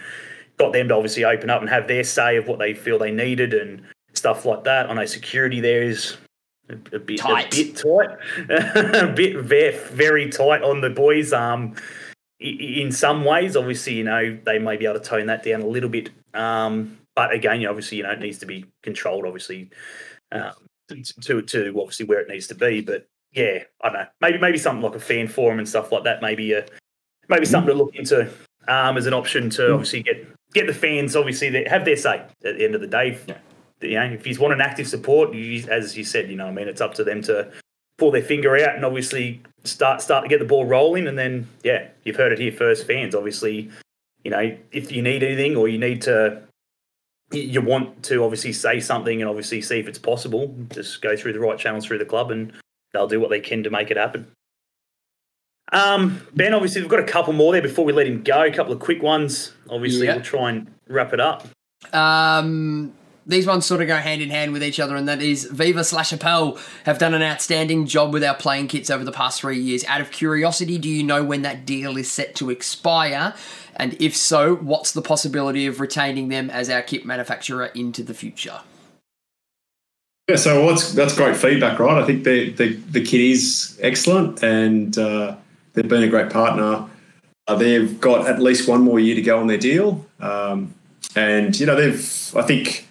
got them to obviously open up and have their say of what they feel they needed and stuff like that. I know security there is a, bit tight, [LAUGHS] a bit tight, a bit very, very tight on the boys. Um, in some ways, obviously, you know they may be able to tone that down a little bit. Um, but again, obviously, you know it needs to be controlled. Obviously, um, to to obviously where it needs to be. But yeah, I don't know. Maybe maybe something like a fan forum and stuff like that. Maybe a maybe something to look into um, as an option to obviously get get the fans obviously that have their say at the end of the day. Yeah you know, if he's want an active support, you, as you said, you know, I mean, it's up to them to pull their finger out and obviously start start to get the ball rolling. And then, yeah, you've heard it here first, fans. Obviously, you know, if you need anything or you need to, you want to obviously say something and obviously see if it's possible. Just go through the right channels through the club, and they'll do what they can to make it happen. Um, ben, obviously, we've got a couple more there before we let him go. A couple of quick ones. Obviously, yep. we'll try and wrap it up. Um, these ones sort of go hand in hand with each other, and that is Viva slash Appel have done an outstanding job with our playing kits over the past three years. Out of curiosity, do you know when that deal is set to expire? And if so, what's the possibility of retaining them as our kit manufacturer into the future? Yeah, so what's that's great feedback, right? I think the the, the kit is excellent, and uh, they've been a great partner. Uh, they've got at least one more year to go on their deal, um, and you know they've I think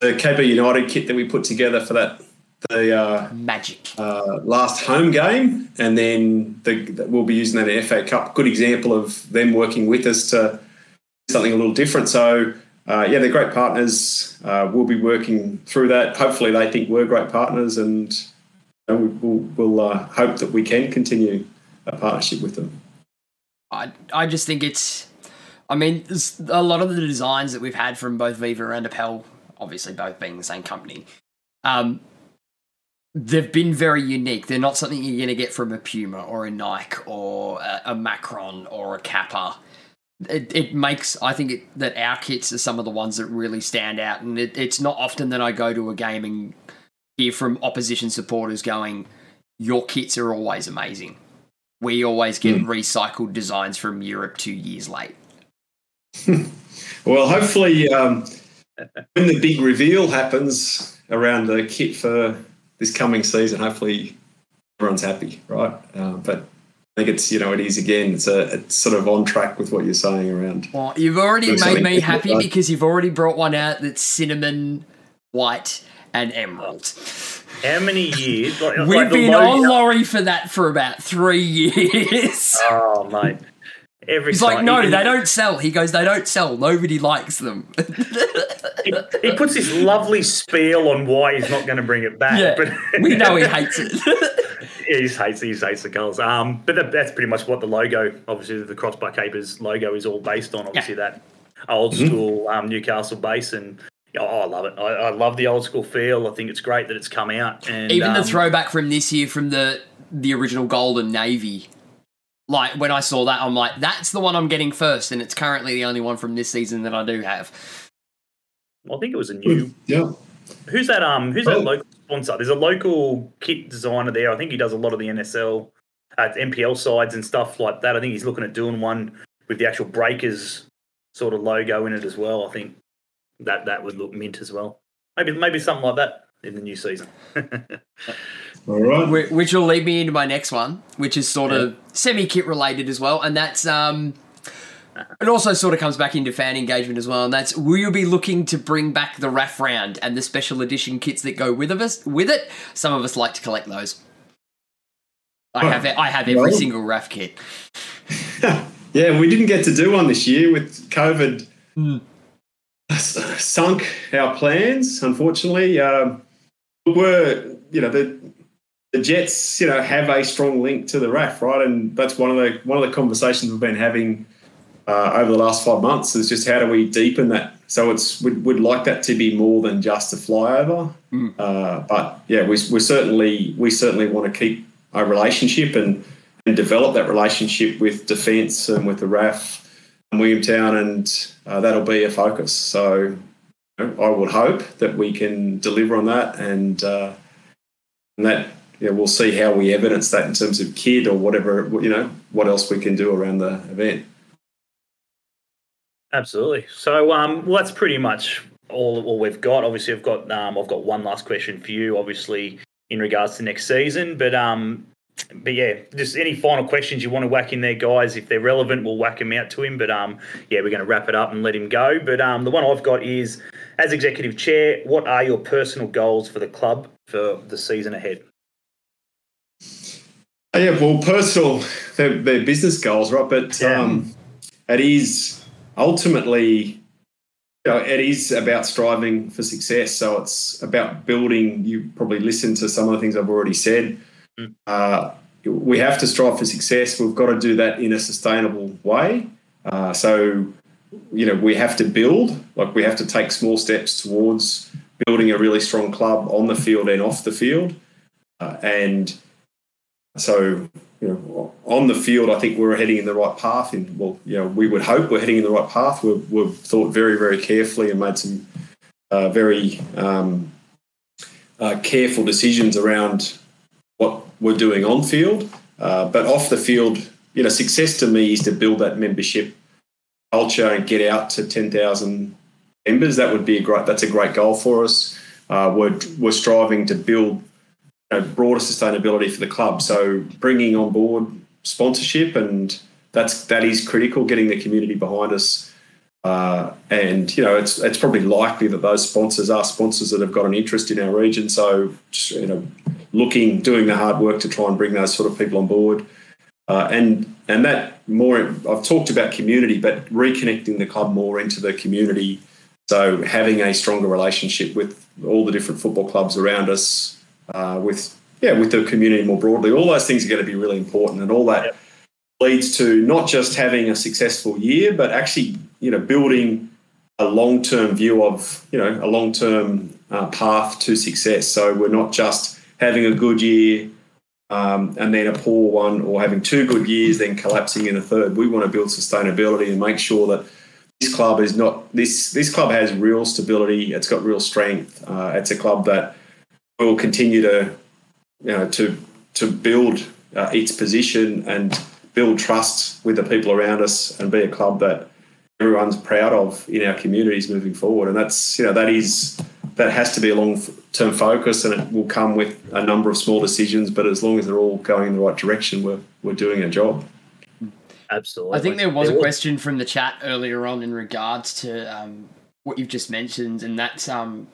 the KB United kit that we put together for that the uh, magic uh, last home game, and then the, we'll be using that in FA Cup. Good example of them working with us to something a little different. So uh, yeah, they're great partners. Uh, we'll be working through that. Hopefully, they think we're great partners, and we'll, we'll uh, hope that we can continue a partnership with them. I I just think it's. I mean, a lot of the designs that we've had from both Viva and Apell, obviously both being the same company, um, they've been very unique. They're not something you're going to get from a Puma or a Nike or a, a Macron or a Kappa. It, it makes I think it, that our kits are some of the ones that really stand out, and it, it's not often that I go to a game and hear from opposition supporters going, "Your kits are always amazing." We always get mm. recycled designs from Europe two years late. [LAUGHS] well, hopefully, um, when the big reveal happens around the kit for this coming season, hopefully everyone's happy, right? Uh, but I think it's you know it is again it's a it's sort of on track with what you're saying around. Well, you've already made me happy because you've already brought one out that's cinnamon, white, and emerald. How many years? Like, We've like been on Lawrie for that for about three [LAUGHS] years. Oh mate. Every He's like, no, he, they don't sell. He goes, they don't sell. Nobody likes them. he, he, puts this lovely spiel on why he's not going to bring it back. Yeah, but we know he hates it. yeah, [LAUGHS] he hates, it, he hates the colours. Um, but that, that's pretty much what the logo, obviously, the Crossbar Capers logo is all based on. Obviously, yeah. that old mm-hmm. school um, Newcastle base, and oh, I love it. I, I, love the old school feel. I think it's great that it's come out. And even um, the throwback from this year, from the the original golden navy like when I saw that, I'm like, that's the one I'm getting first, and it's currently the only one from this season that I do have. Well, I think it was a new. Yeah. Who's that? Um, who's oh. that local sponsor? There's a local kit designer there. I think he does a lot of the NSL, uh, NPL sides and stuff like that. I think he's looking at doing one with the actual Breakers sort of logo in it as well. I think that that would look mint as well. Maybe maybe something like that in the new season. [LAUGHS] All right. Which will lead me into my next one, which is sort yeah. of semi kit related as well, and that's um, it also sort of comes back into fan engagement as well, and that's will you be looking to bring back the RAF round and the special edition kits that go with us with it? Some of us like to collect those. I have I have every well, single RAF kit. [LAUGHS] yeah, we didn't get to do one this year with COVID. Mm. Sunk our plans, unfortunately. Um, we're you know the the Jets, you know, have a strong link to the RAF, right? And that's one of the one of the conversations we've been having uh, over the last five months is just how do we deepen that? So it's we'd, we'd like that to be more than just a flyover, mm. uh, but yeah, we we certainly we certainly want to keep a relationship and and develop that relationship with defence and with the RAF and Williamtown, and uh, that'll be a focus. So I would hope that we can deliver on that and. Uh, and that yeah, we'll see how we evidence that in terms of kid or whatever, you know, what else we can do around the event. Absolutely. So, um, well, that's pretty much all, all we've got. Obviously, I've got um, I've got one last question for you. Obviously, in regards to next season, but um, but yeah, just any final questions you want to whack in there, guys. If they're relevant, we'll whack them out to him. But um, yeah, we're going to wrap it up and let him go. But um, the one I've got is as executive chair, what are your personal goals for the club for the season ahead? Oh, yeah, well, personal, they're, they're business goals, right? But yeah. um, it is ultimately, you know, it is about striving for success. So it's about building. You probably listen to some of the things I've already said. Uh, we have to strive for success. We've got to do that in a sustainable way. Uh, so, you know, we have to build, like we have to take small steps towards building a really strong club on the field and off the field. Uh, and so, you know, on the field, I think we're heading in the right path. And well, you know, we would hope we're heading in the right path. We've, we've thought very, very carefully and made some uh, very um, uh, careful decisions around we're doing on field. Uh, but off the field, you know, success to me is to build that membership culture and get out to 10,000 members. That would be a great, that's a great goal for us. Uh, we're, we're striving to build know, broader sustainability for the club. So bringing on board sponsorship and that's that is critical. Getting the community behind us, uh, and you know it's it's probably likely that those sponsors are sponsors that have got an interest in our region. So you know, looking doing the hard work to try and bring those sort of people on board, uh, and and that more I've talked about community, but reconnecting the club more into the community. So having a stronger relationship with all the different football clubs around us, uh, with yeah with the community more broadly. All those things are going to be really important, and all that yep. Leads to not just having a successful year, but actually, you know, building a long-term view of, you know, a long-term uh, path to success. So we're not just having a good year um, and then a poor one, or having two good years then collapsing in a third. We want to build sustainability and make sure that this club is not this. This club has real stability. It's got real strength. Uh, it's a club that will continue to, you know, to to build uh, its position and build trust with the people around us and be a club that everyone's proud of in our communities moving forward. And that's you know that is that has to be a long term focus, and it will come with a number of small decisions. But as long as they're all going in the right direction, we're we're doing our job. Absolutely. I think there was a question from the chat earlier on in regards to um, what you've just mentioned, and that's um,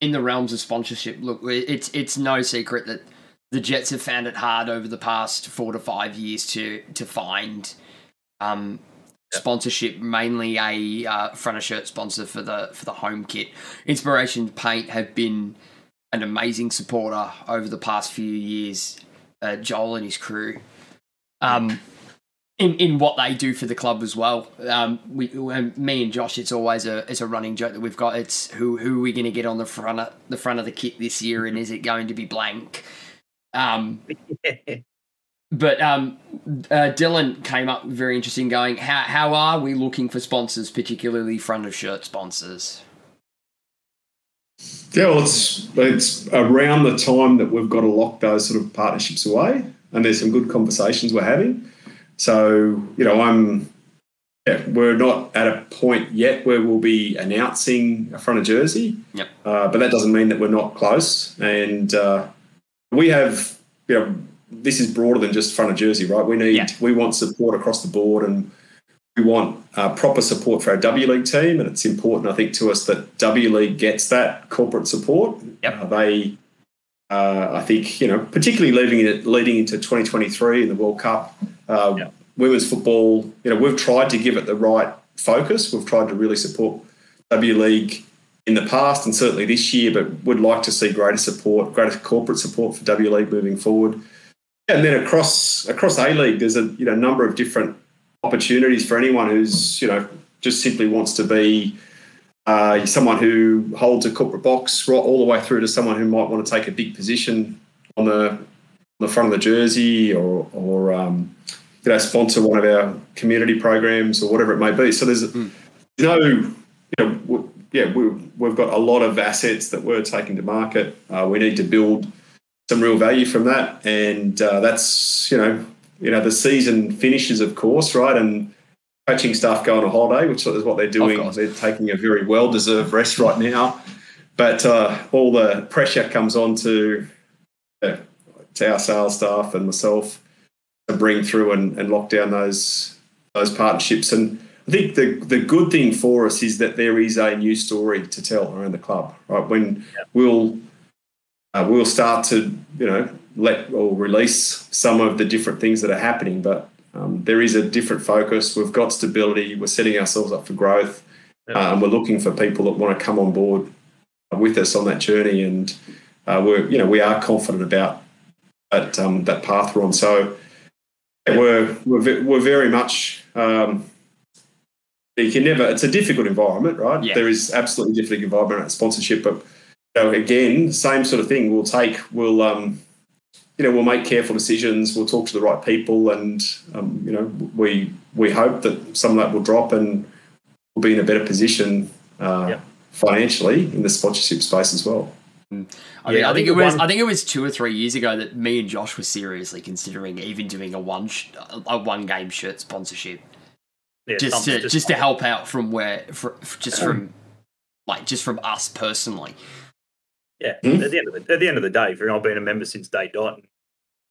in the realms of sponsorship. Look, it's it's no secret that the Jets have found it hard over the past four to five years to to find um, sponsorship, mainly a uh, front of shirt sponsor for the for the home kit. Inspiration Paint have been an amazing supporter over the past few years. Uh, Joel and his crew. Um, in, in what they do for the club as well. Um, we, me and Josh, it's always a it's a running joke that we've got. It's who who are we going to get on the front of the front of the kit this year, and is it going to be blank? Um, [LAUGHS] but um, uh, Dylan came up very interesting, going, how how are we looking for sponsors, particularly front of shirt sponsors? Yeah, well, it's it's around the time that we've got to lock those sort of partnerships away, and there's some good conversations we're having. So, you know, I'm, yeah, we're not at a point yet where we'll be announcing a front of jersey. Yep. Uh, but that doesn't mean that we're not close. And uh, we have, you know, this is broader than just front of jersey, right? We need, Yeah. we want support across the board and we want uh, proper support for our W League team. And it's important, I think, to us that W League gets that corporate support. Yep. Uh, they, uh, I think, you know, particularly leading it leading into 2023 in the World Cup, uh, Yeah. women's football. You know, we've tried to give it the right focus. We've tried to really support W League in the past and certainly this year, but would like to see greater support, greater corporate support for W League moving forward. And then across across A League, there's a you know number of different opportunities for anyone who's you know just simply wants to be uh, someone who holds a corporate box, right, all the way through to someone who might want to take a big position on the on the front of the jersey or or um, you know sponsor one of our community programs or whatever it may be. So there's Mm. no you know w- yeah we, we've got a lot of assets that we're taking to market. Uh, we need to build some real value from that, and uh, that's you know you know the season finishes of course right and coaching staff go on a holiday, which is what they're doing. They're taking a very well deserved rest right now, but uh, all the pressure comes on to, uh, to our sales staff and myself to bring through and, and lock down those those partnerships. And I think the the good thing for us is that there is a new story to tell around the club. Right when we'll uh, we'll start to you know let or release some of the different things that are happening, but um, there is a different focus. We've got stability. We're setting ourselves up for growth, Yeah. uh, and we're looking for people that want to come on board with us on that journey. And uh, we're you know we are confident about that um, that path we're on. So yeah, we're we're we're very much. Um, you can never. It's a difficult environment, right? Yeah. There is absolutely difficult environment at sponsorship, but you know, again, same sort of thing. We'll take. We'll um, you know, we'll make careful decisions. We'll talk to the right people, and um, you know, we we hope that some of that will drop, and we'll be in a better position uh, Yeah. financially in the sponsorship space as well. I, Yeah, think, I I think think it was. one- I think it was two or three years ago that me and Josh were seriously considering even doing a one sh- a one game shirt sponsorship, Yeah, just to just to help out from where, for, just from like just from us personally. Yeah, Hmm? at the end of the at the end of the day, for I've been a member since day dot.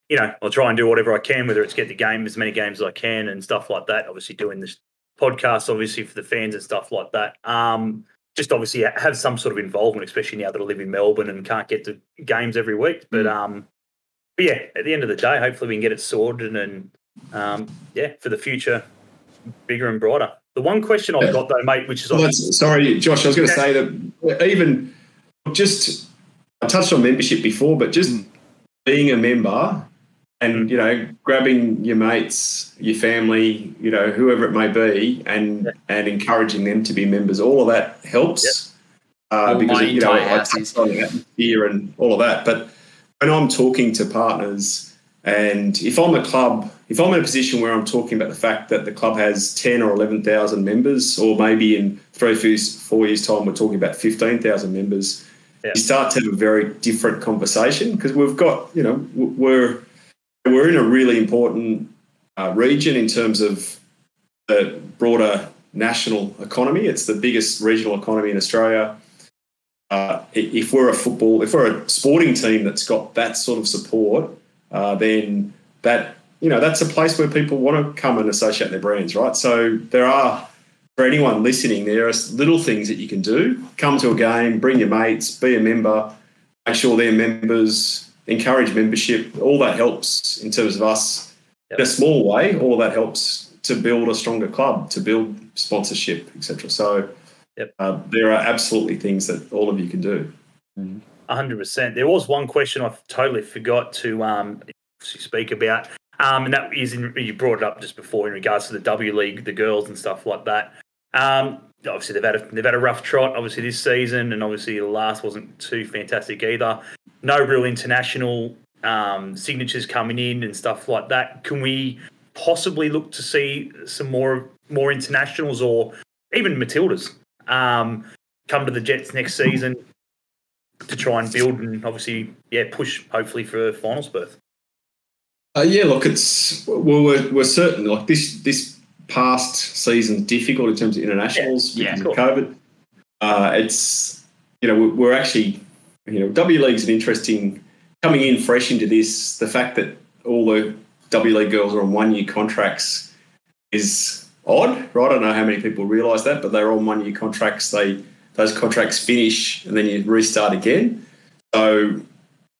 You know, I'll try and do whatever I can, whether it's get the game as many games as I can and stuff like that. Obviously, doing this podcast, obviously for the fans and stuff like that. Um, just obviously have some sort of involvement, especially now that I live in Melbourne and can't get to games every week. But Mm. um, but yeah, at the end of the day, hopefully we can get it sorted and um, yeah, for the future, bigger and brighter. The one question I've got though, mate, which is Well, that's, sorry, Josh. I was going to say that even just I touched on membership before, but just Mm. being a member and you know grabbing your mates your family you know whoever it may be and Yeah. and encouraging them to be members all of that helps uh, All because you know entire I house is. touched on atmosphere and all of that but when i'm talking to partners and if i'm a club if i'm in a position where i'm talking about the fact that the club has 10 or 11,000 members or maybe in three four years, time we're talking about 15,000 members Yeah. you start to have a very different conversation because we've got you know we're we're in a really important uh, region in terms of the broader national economy. It's the biggest regional economy in Australia. Uh, if we're a football, if we're a sporting team that's got that sort of support, uh, then that you know that's a place where people want to come and associate their brands, right? So there are for anyone listening, there are little things that you can do. Come to a game, bring your mates, be a member, make sure they're members, encourage membership. All that helps in terms of us in a small way. All that helps to build a stronger club, to build sponsorship, etc. So Yep. uh, there are absolutely things that all of you can do. hundred percent. There was one question I totally forgot to um to speak about, um, and that is in, you brought it up just before in regards to the W League, the girls and stuff like that. Um, obviously they've had a, they've had a rough trot, obviously this season, and obviously the last wasn't too fantastic either. No real international um, signatures coming in and stuff like that. Can we possibly look to see some more more internationals or even Matildas um, come to the Jets next season? to try and build and obviously, yeah, push hopefully for finals berth. Uh, yeah, look, it's well, we're, we're certain like this this past season difficult in terms of internationals Yeah, because cool. of COVID. Uh, it's you know we're, we're actually you know W League's an interesting coming in fresh into this. The fact that all the W League girls are on one year contracts is odd, right? I don't know how many people realise that, but they're on one year contracts. They those contracts finish and then you restart again. So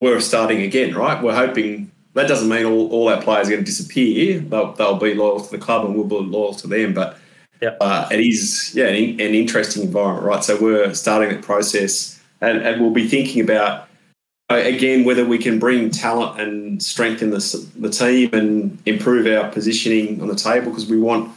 we're starting again, right? We're hoping that doesn't mean all, all our players are going to disappear. They'll, they'll be loyal to the club and we'll be loyal to them. But Yep. uh, it is, yeah, an, an interesting environment, right? So we're starting that process and, and we'll be thinking about, uh, again, whether we can bring talent and strengthen the, the team and improve our positioning on the table because we want.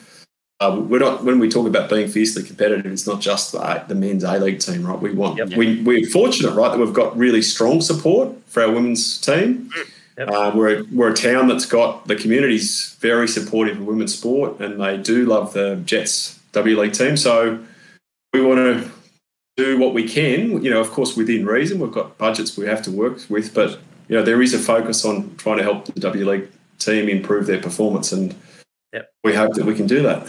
Uh, we're not when we talk about being fiercely competitive. It's not just the, the men's A League team, right? We want Yep. we we're fortunate, right, that we've got really strong support for our women's team. Yep. Uh, we're, we're a town that's got the community's very supportive of women's sport, and they do love the Jets W League team. So we want to do what we can. You know, of course, within reason. We've got budgets we have to work with, but you know, there is a focus on trying to help the W League team improve their performance, and Yep. we hope that we can do that.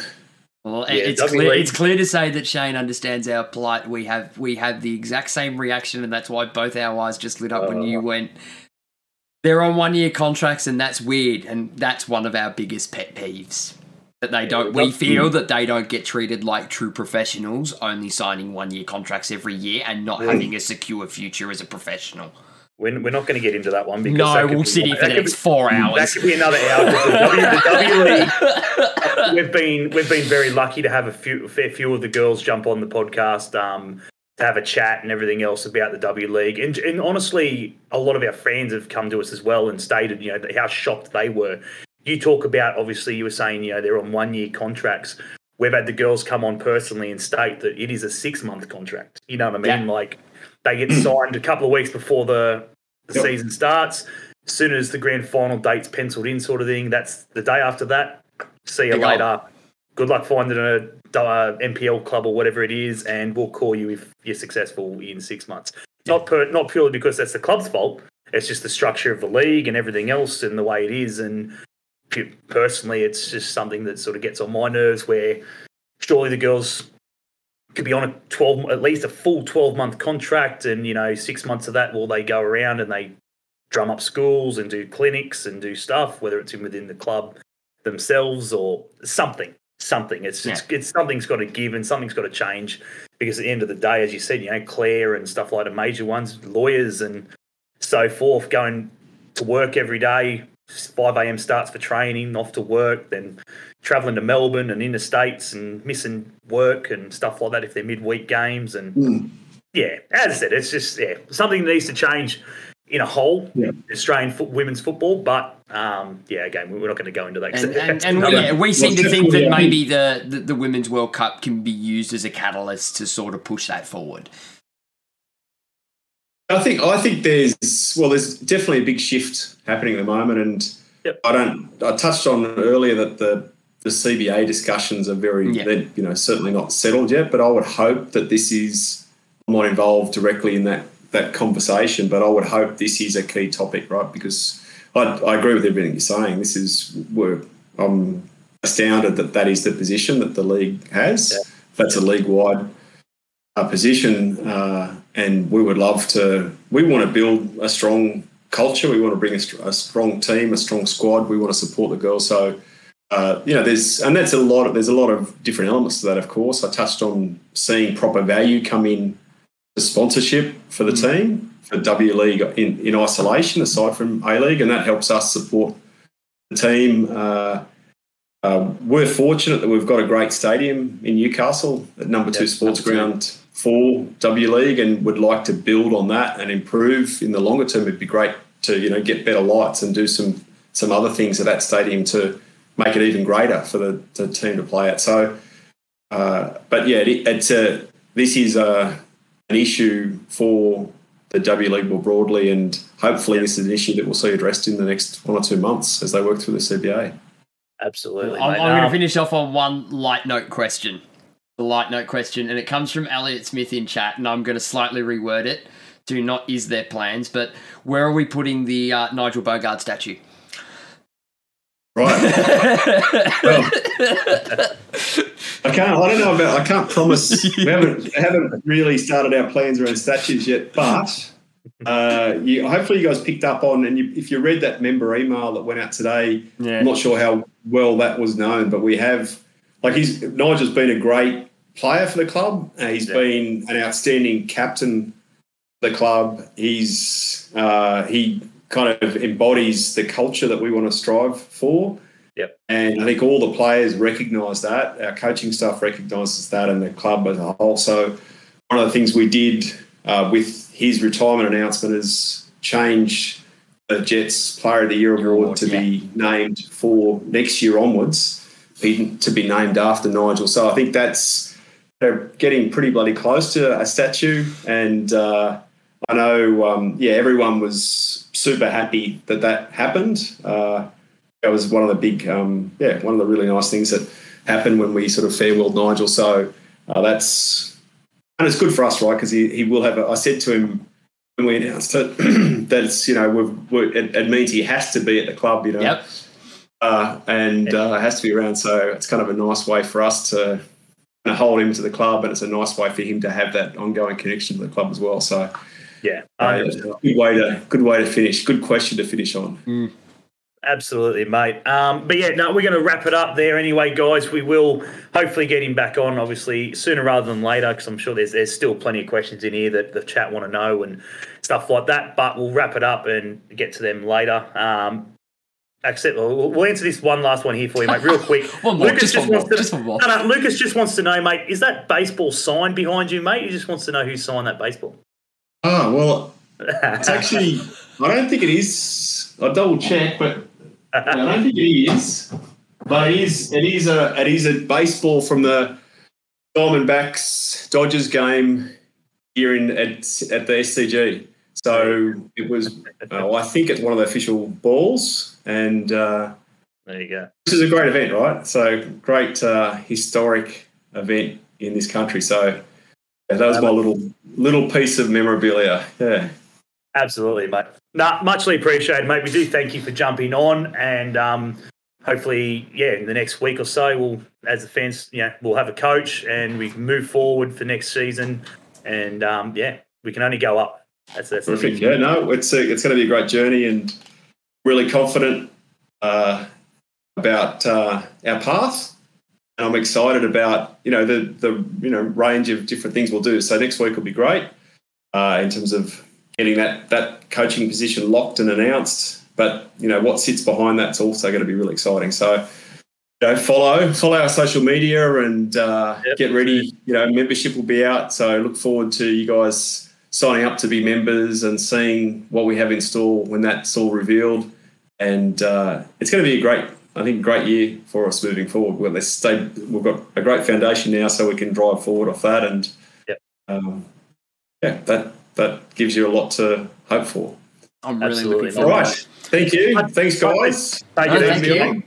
Well, Yeah, it's clear. League. It's clear to say that Shane understands our plight. We have we have the exact same reaction, and that's why both our eyes just lit up when you Uh. went. They're on one year contracts, and that's weird, and that's one of our biggest pet peeves. That they don't. We feel that they don't get treated like true professionals, only signing one year contracts every year and not Mm. having a secure future as a professional. We're, we're not going to get into that one because No, that we'll be- sit here for that the next four That hours. could be another hour. The W, the W League [LAUGHS] we've been we've been very lucky to have a few a fair few of the girls jump on the podcast um, to have a chat and everything else about the W League. And, and honestly, a lot of our fans have come to us as well and stated, you know, how shocked they were. You talk about obviously you were saying, you know, they're on one year contracts. We've had the girls come on personally and state that it is a six month contract. You know what I mean? Yeah. Like they get signed a couple of weeks before the, the Yep. season starts. As soon as the grand final date's penciled in, sort of thing. That's the day after that. See you later. Good luck finding a uh, NPL club or whatever it is, and we'll call you if you're successful in six months. Not per, not purely because that's the club's fault. It's just the structure of the league and everything else, and the way it is. And personally, it's just something that sort of gets on my nerves. Where surely the girls could be on a 12 at least a full 12 month contract and you know 6 months of that will they go around and they drum up schools and do clinics and do stuff whether it's in within the club themselves or something something it's it's, it's something's got to give and something's got to change because at the end of the day as you said you know Claire and stuff like the major ones lawyers and so forth going to work every day 5 a.m. starts for training, off to work, then traveling to Melbourne and interstates and missing work and stuff like that if they're midweek games. And Mm. yeah, as I said, it's just yeah something needs to change in a whole, Yeah. Australian fo- women's football. But um, yeah, again, we're not going to go into that. And, and, and yeah, we seem to think that maybe the, the, the Women's World Cup can be used as a catalyst to sort of push that forward. I think I think there's well, there's definitely a big shift happening at the moment, and Yep. I don't. I touched on earlier that the the CBA discussions are very, Yeah. they're, you know, certainly not settled yet. But I would hope that this is I'm not involved directly in that that conversation, but I would hope this is a key topic, right? Because I, I agree with everything you're saying. This is we're I'm astounded that that is the position that the league has. Yeah. That's a league wide uh, position, uh, and we would love to. We want to build a strong culture. We want to bring a, a strong team, a strong squad. We want to support the girls. So, uh, you know, there's and that's a lot. Of, there's a lot of different elements to that. Of course, I touched on seeing proper value come in sponsorship for the team for W League in, in isolation, aside from A League, and that helps us support the team. Uh, uh, we're fortunate that we've got a great stadium in Newcastle at number two Yep, sports absolutely. ground for W League and would like to build on that and improve in the longer term. It'd be great to you know get better lights and do some some other things at that stadium to make it even greater for the, the team to play at. So, uh, but yeah, it, it's a this is a an issue for the W League more broadly, and hopefully this is an issue that we'll see addressed in the next one or two months as they work through the CBA. absolutely. I'm. I'm going to Um, finish off on one light note question. The light note question, and it comes from Elliot Smith in chat, and I'm going to slightly reword it to not is there plans, but where are we putting the uh, Nigel Boogaard statue? Right. [LAUGHS] Well, [LAUGHS] I can't. I don't know about. I can't promise. [LAUGHS] We haven't haven't really started our plans around statues yet, but uh, you, hopefully you guys picked up on. And you, if you read that member email that went out today, yeah. I'm not sure how well that was known, but we have like he's Nigel's been a great player for the club. Uh, he's Yeah. been an outstanding captain the club. He's uh, he kind of embodies the culture that we want to strive for. Yep. And I think all the players recognise that. Our coaching staff recognises that, and the club as a whole. So one of the things we did uh, with his retirement announcement is change the Jets Player of the Year award, to yeah. be named for next year onwards, to be named after Nigel. So I think that's they're getting pretty bloody close to a statue, and uh, I know, um, yeah, everyone was super happy that that happened. Uh, that was one of the big, um, yeah, one of the really nice things that happened when we sort of farewelled Nigel. So uh, that's and it's good for us, right? Because he, he will have. A, I said to him when we announced it [CLEARS THROAT] that it's you know we've, we're, it, it means he has to be at the club, you know, Yep. uh, and uh, has to be around. So it's kind of a nice way for us to kind of hold him to the club, and it's a nice way for him to have that ongoing connection to the club as well. So yeah, uh, 100%. good way to good way to finish. Good question to finish on. Absolutely, mate. Um, but yeah, no, we're going to wrap it up there anyway, guys. We will hopefully get him back on, obviously sooner rather than later, because I'm sure there's there's still plenty of questions in here that the chat want to know and stuff like that. But we'll wrap it up and get to them later. Um, except we'll, we'll answer this one last one here for you, mate, real quick. [LAUGHS] One more, just one more, just one more. No, no, Lucas just wants to know, mate. Is that baseball sign behind you, mate? He just wants to know who signed that baseball. Oh well, it's [LAUGHS] actually I don't think it is. I'll double check, but I don't think it is. But it is. It is a. It is a baseball from the Diamondbacks Dodgers game here in at, at the SCG. So it was. Uh, I think it's one of the official balls, and uh, there you go. this is a great event, right? So great uh, historic event in this country. So yeah, that was my little little piece of memorabilia. Yeah. Absolutely, mate. Nah, muchly appreciated, mate. We do thank you for jumping on, and um, hopefully, yeah, in the next week or so, we'll, as the fans, yeah, we'll have a coach, and we can move forward for next season, and um, yeah, we can only go up. That's that's Perfect. Yeah, no, it's a, it's going to be a great journey, and really confident uh, about uh, our path. And I'm excited about you know the the you know range of different things we'll do. So next week will be great uh, in terms of getting that that coaching position locked and announced. But you know what sits behind that's also going to be really exciting. So you know, follow follow our social media and uh, Yep. get ready. You know, membership will be out, so look forward to you guys signing up to be members and seeing what we have in store when that's all revealed. And uh, it's going to be a great, I think, great year for us moving forward. Well, let's stay. We've got a great foundation now, so we can drive forward off that. And Yep. um, yeah, that that gives you a lot to hope for. I'm really Absolutely. looking forward right, to it. thank you. Thanks, guys. Take No, it thank easy, you.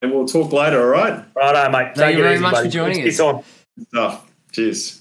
And we'll talk later. All right. Righto, mate. Thank Take you very easy, much for joining Thanks us. for your time. Stuff. Cheers.